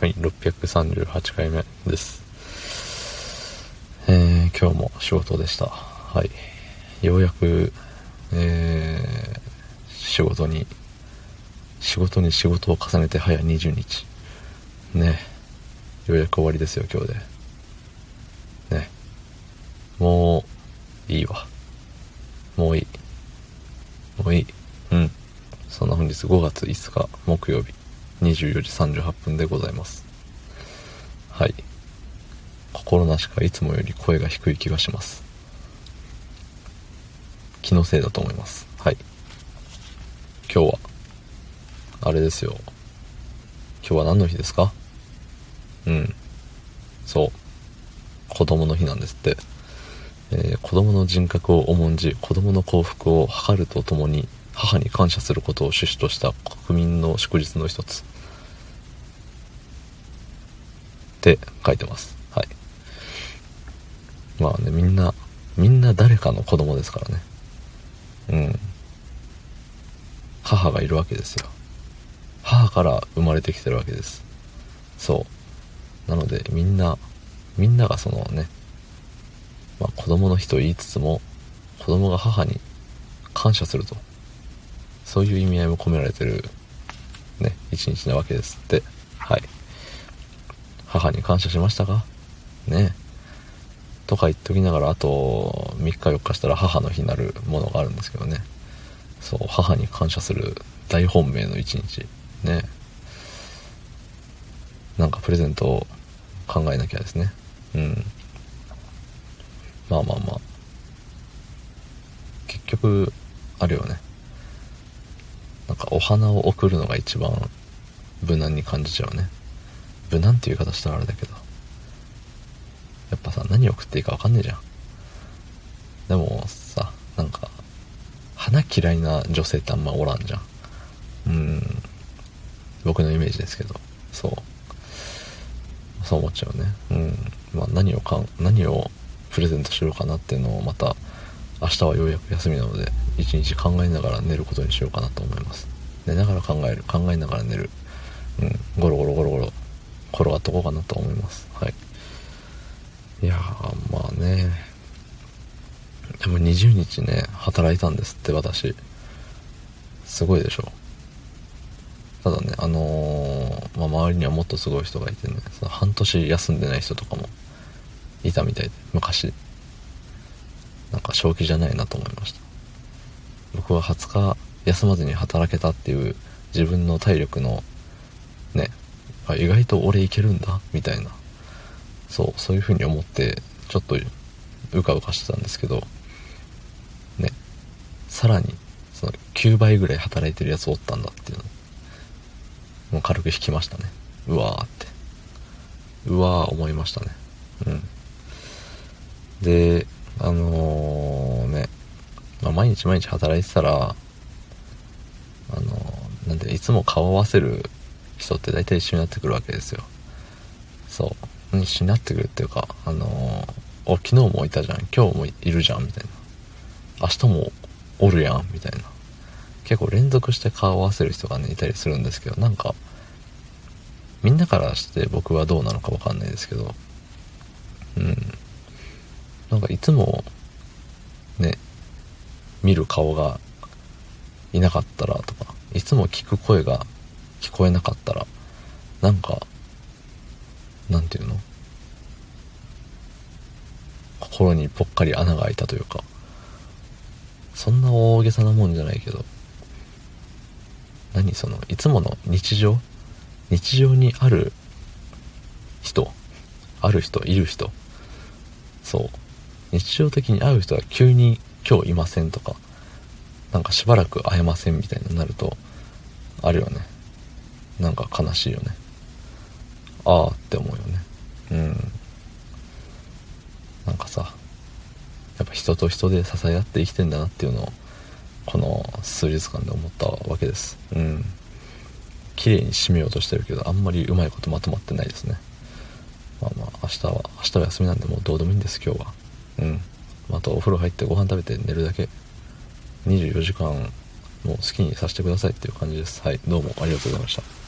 はい、638回目です。えー、今日も仕事でした。はい。ようやく、えー、仕事に、仕事に仕事を重ねて早20日。ね。ようやく終わりですよ、今日で。ね。もう、いいわ。もういい。もういい。うん。そんな本日5月5日木曜日24時38分でございます。はい。心なしかいつもより声が低い気がします。気のせいだと思います。はい。今日は、あれですよ。今日は何の日ですか？うん。そう。子供の日なんですって。えー、子供の人格を重んじ、子供の幸福を図るとともに、母に感謝することを趣旨とした国民の祝日の一つ。って書いてます。はい。まあねみんなみんな誰かの子供ですからね。うん。母がいるわけですよ。母から生まれてきてるわけです。そう。なのでみんなみんながそのね、まあ、子供の日と言いつつも子供が母に感謝すると。そういう意味合いも込められてる、ね、一日なわけですって。はい。母に感謝しましたか？ねとか言っときながら、あと3日4日したら母の日になるものがあるんですけどね。そう、母に感謝する大本命の一日。ねなんかプレゼントを考えなきゃですね。うん。まあまあまあ。結局、あるよね。なんかお花を贈るのが一番無難に感じちゃうね。無難っていう言い方したらあれだけど。やっぱさ何送っていいか分かんねえじゃん。でもさなんか花嫌いな女性ってあんまおらんじゃん。うん。僕のイメージですけど。そう。そう思っちゃうね。うん。まあ何をかん何をプレゼントしようかなっていうのをまた明日はようやく休みなので。一日考えながら寝ることにしようかなと思います。寝ながら考える。考えながら寝る。うん。ゴロゴロゴロゴロ。転がっとこうかなと思います。はい。いやーまあね。でも20日ね働いたんですって私。すごいでしょ。ただねあのー、まあ、周りにはもっとすごい人がいてねその半年休んでない人とかもいたみたいで昔。なんか正気じゃないなと思いました。僕は20日休まずに働けたっていう自分の体力のねあ意外と俺いけるんだみたいな。そうそういう風に思ってちょっとうかうかしてたんですけどねさらにその9倍ぐらい働いてるやつおったんだっていうの。もう軽く引きましたね。うわーって。うわー思いましたね。うん。であのー、まあ、毎日毎日働いてたら、あの、なんで、いつも顔合わせる人って大体一緒になってくるわけですよ。そう。一緒になってくるっていうか、あの、お、昨日もいたじゃん、今日もいるじゃん、みたいな。明日もおるやん、みたいな。結構連続して顔合わせる人がね、いたりするんですけど、なんか、みんなからして僕はどうなのかわかんないですけど、うん。なんかいつもね見る顔がいなかったらとかいつも聞く声が聞こえなかったらなんかなんていうの？心にぽっかり穴が開いたというかそんな大げさなもんじゃないけど何？そのいつもの日常？日常にある人？ある人？いる人？そう。日常的に会う人が急に今日いませんとか、なんかしばらく会えませんみたいになると、あるよね。なんか悲しいよね。ああって思うよね。うん。なんかさ、やっぱ人と人で支え合って生きてんだなっていうのを、この数日間で思ったわけです。うん。綺麗に締めようとしてるけど、あんまりうまいことまとまってないですね。まあまあ、明日は、明日は休みなんでもうどうでもいいんです、今日は。うんあとお風呂入ってご飯食べて寝るだけ。24時間もう好きにさせてくださいっていう感じです。はいどうもありがとうございました。